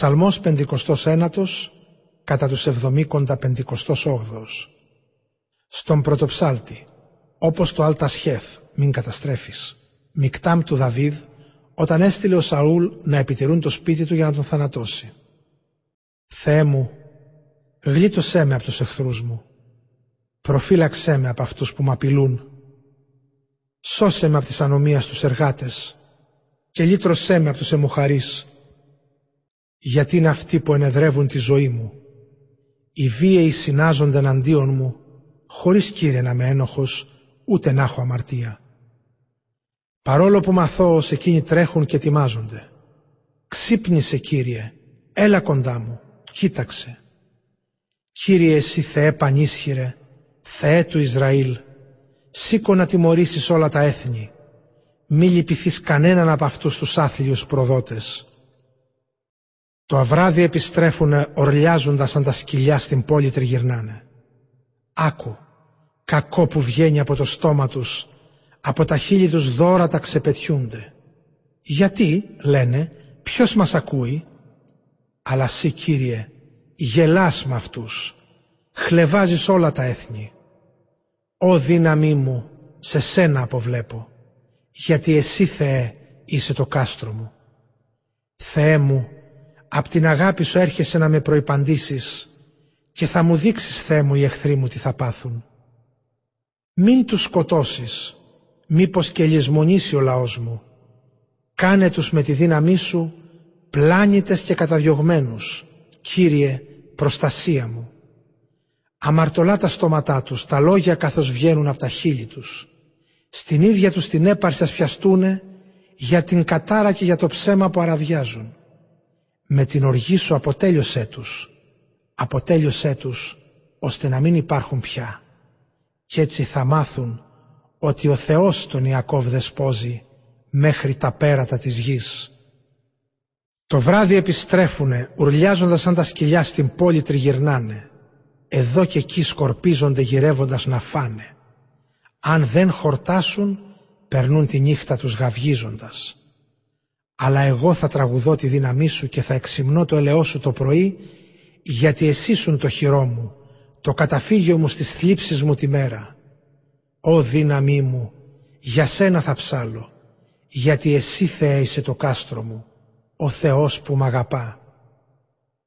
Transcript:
Ψαλμός 51 κατά τους εβδομήκοντα πεντηκοστός Στον πρωτοψάλτη, όπως το Αλτασχέθ, μην καταστρέφεις. Μικτάμ του Δαβίδ, όταν έστειλε ο Σαούλ να επιτηρούν το σπίτι του για να τον θανατώσει. Θεέ μου, γλίτωσέ με από τους εχθρούς μου. Προφύλαξέ με από αυτούς που μ' απειλούν. Σώσε με από τις ανομίες τους εργάτες και λύτρωσέ με από τους εμοχαρείς γιατί είναι αυτοί που ενεδρεύουν τη ζωή μου. Οι βίαιοι συνάζονται εναντίον μου, χωρίς κύριε να είμαι ένοχος, ούτε να έχω αμαρτία. Παρόλο που μαθώ εκείνοι τρέχουν και ετοιμάζονται. Ξύπνησε Κύριε, έλα κοντά μου, κοίταξε. Κύριε εσύ Θεέ πανίσχυρε, Θεέ του Ισραήλ, σήκω να τιμωρήσεις όλα τα έθνη. Μη λυπηθείς κανέναν από αυτούς τους άθλιους προδότες. Το αβράδι επιστρέφουνε ορλιάζοντας σαν τα σκυλιά στην πόλη τριγυρνάνε. Άκου, κακό που βγαίνει από το στόμα τους, από τα χείλη τους δώρα τα ξεπετιούνται. Γιατί, λένε, ποιος μας ακούει; Αλλά σύ, Κύριε, γελάς με αυτούς, χλεβάζεις όλα τα έθνη. Ω δύναμή μου, σε σένα αποβλέπω, γιατί εσύ, Θεέ, είσαι το κάστρο μου. Θεέ μου, Απ' την αγάπη σου έρχεσαι να με προϋπαντήσεις και θα μου δείξεις, Θεέ μου, οι εχθροί μου τι θα πάθουν. Μην τους σκοτώσεις, μήπως και λησμονήσει ο λαός μου. Κάνε τους με τη δύναμή σου πλάνητες και καταδιωγμένους, Κύριε, προστασία μου. Αμαρτωλά τα στόματά τους, τα λόγια καθώς βγαίνουν από τα χείλη τους. Στην ίδια τους την έπαρση ας πιαστούνε για την κατάρα και για το ψέμα που αραδιάζουν με την οργή σου αποτέλειωσέ τους, αποτέλειωσέ τους ώστε να μην υπάρχουν πια. Κι έτσι θα μάθουν ότι ο Θεός τον Ιακώβ δεσπόζει μέχρι τα πέρατα της γης. Το βράδυ επιστρέφουνε, ουρλιάζοντας σαν τα σκυλιά στην πόλη τριγυρνάνε. Εδώ και εκεί σκορπίζονται γυρεύοντας να φάνε. Αν δεν χορτάσουν, περνούν τη νύχτα τους γαυγίζοντας αλλά εγώ θα τραγουδώ τη δύναμή σου και θα εξυμνώ το ελαιό σου το πρωί, γιατί εσύ σουν το χειρό μου, το καταφύγιο μου στις θλίψεις μου τη μέρα. Ω δύναμή μου, για σένα θα ψάλω, γιατί εσύ Θεέ είσαι το κάστρο μου, ο Θεός που μ' αγαπά.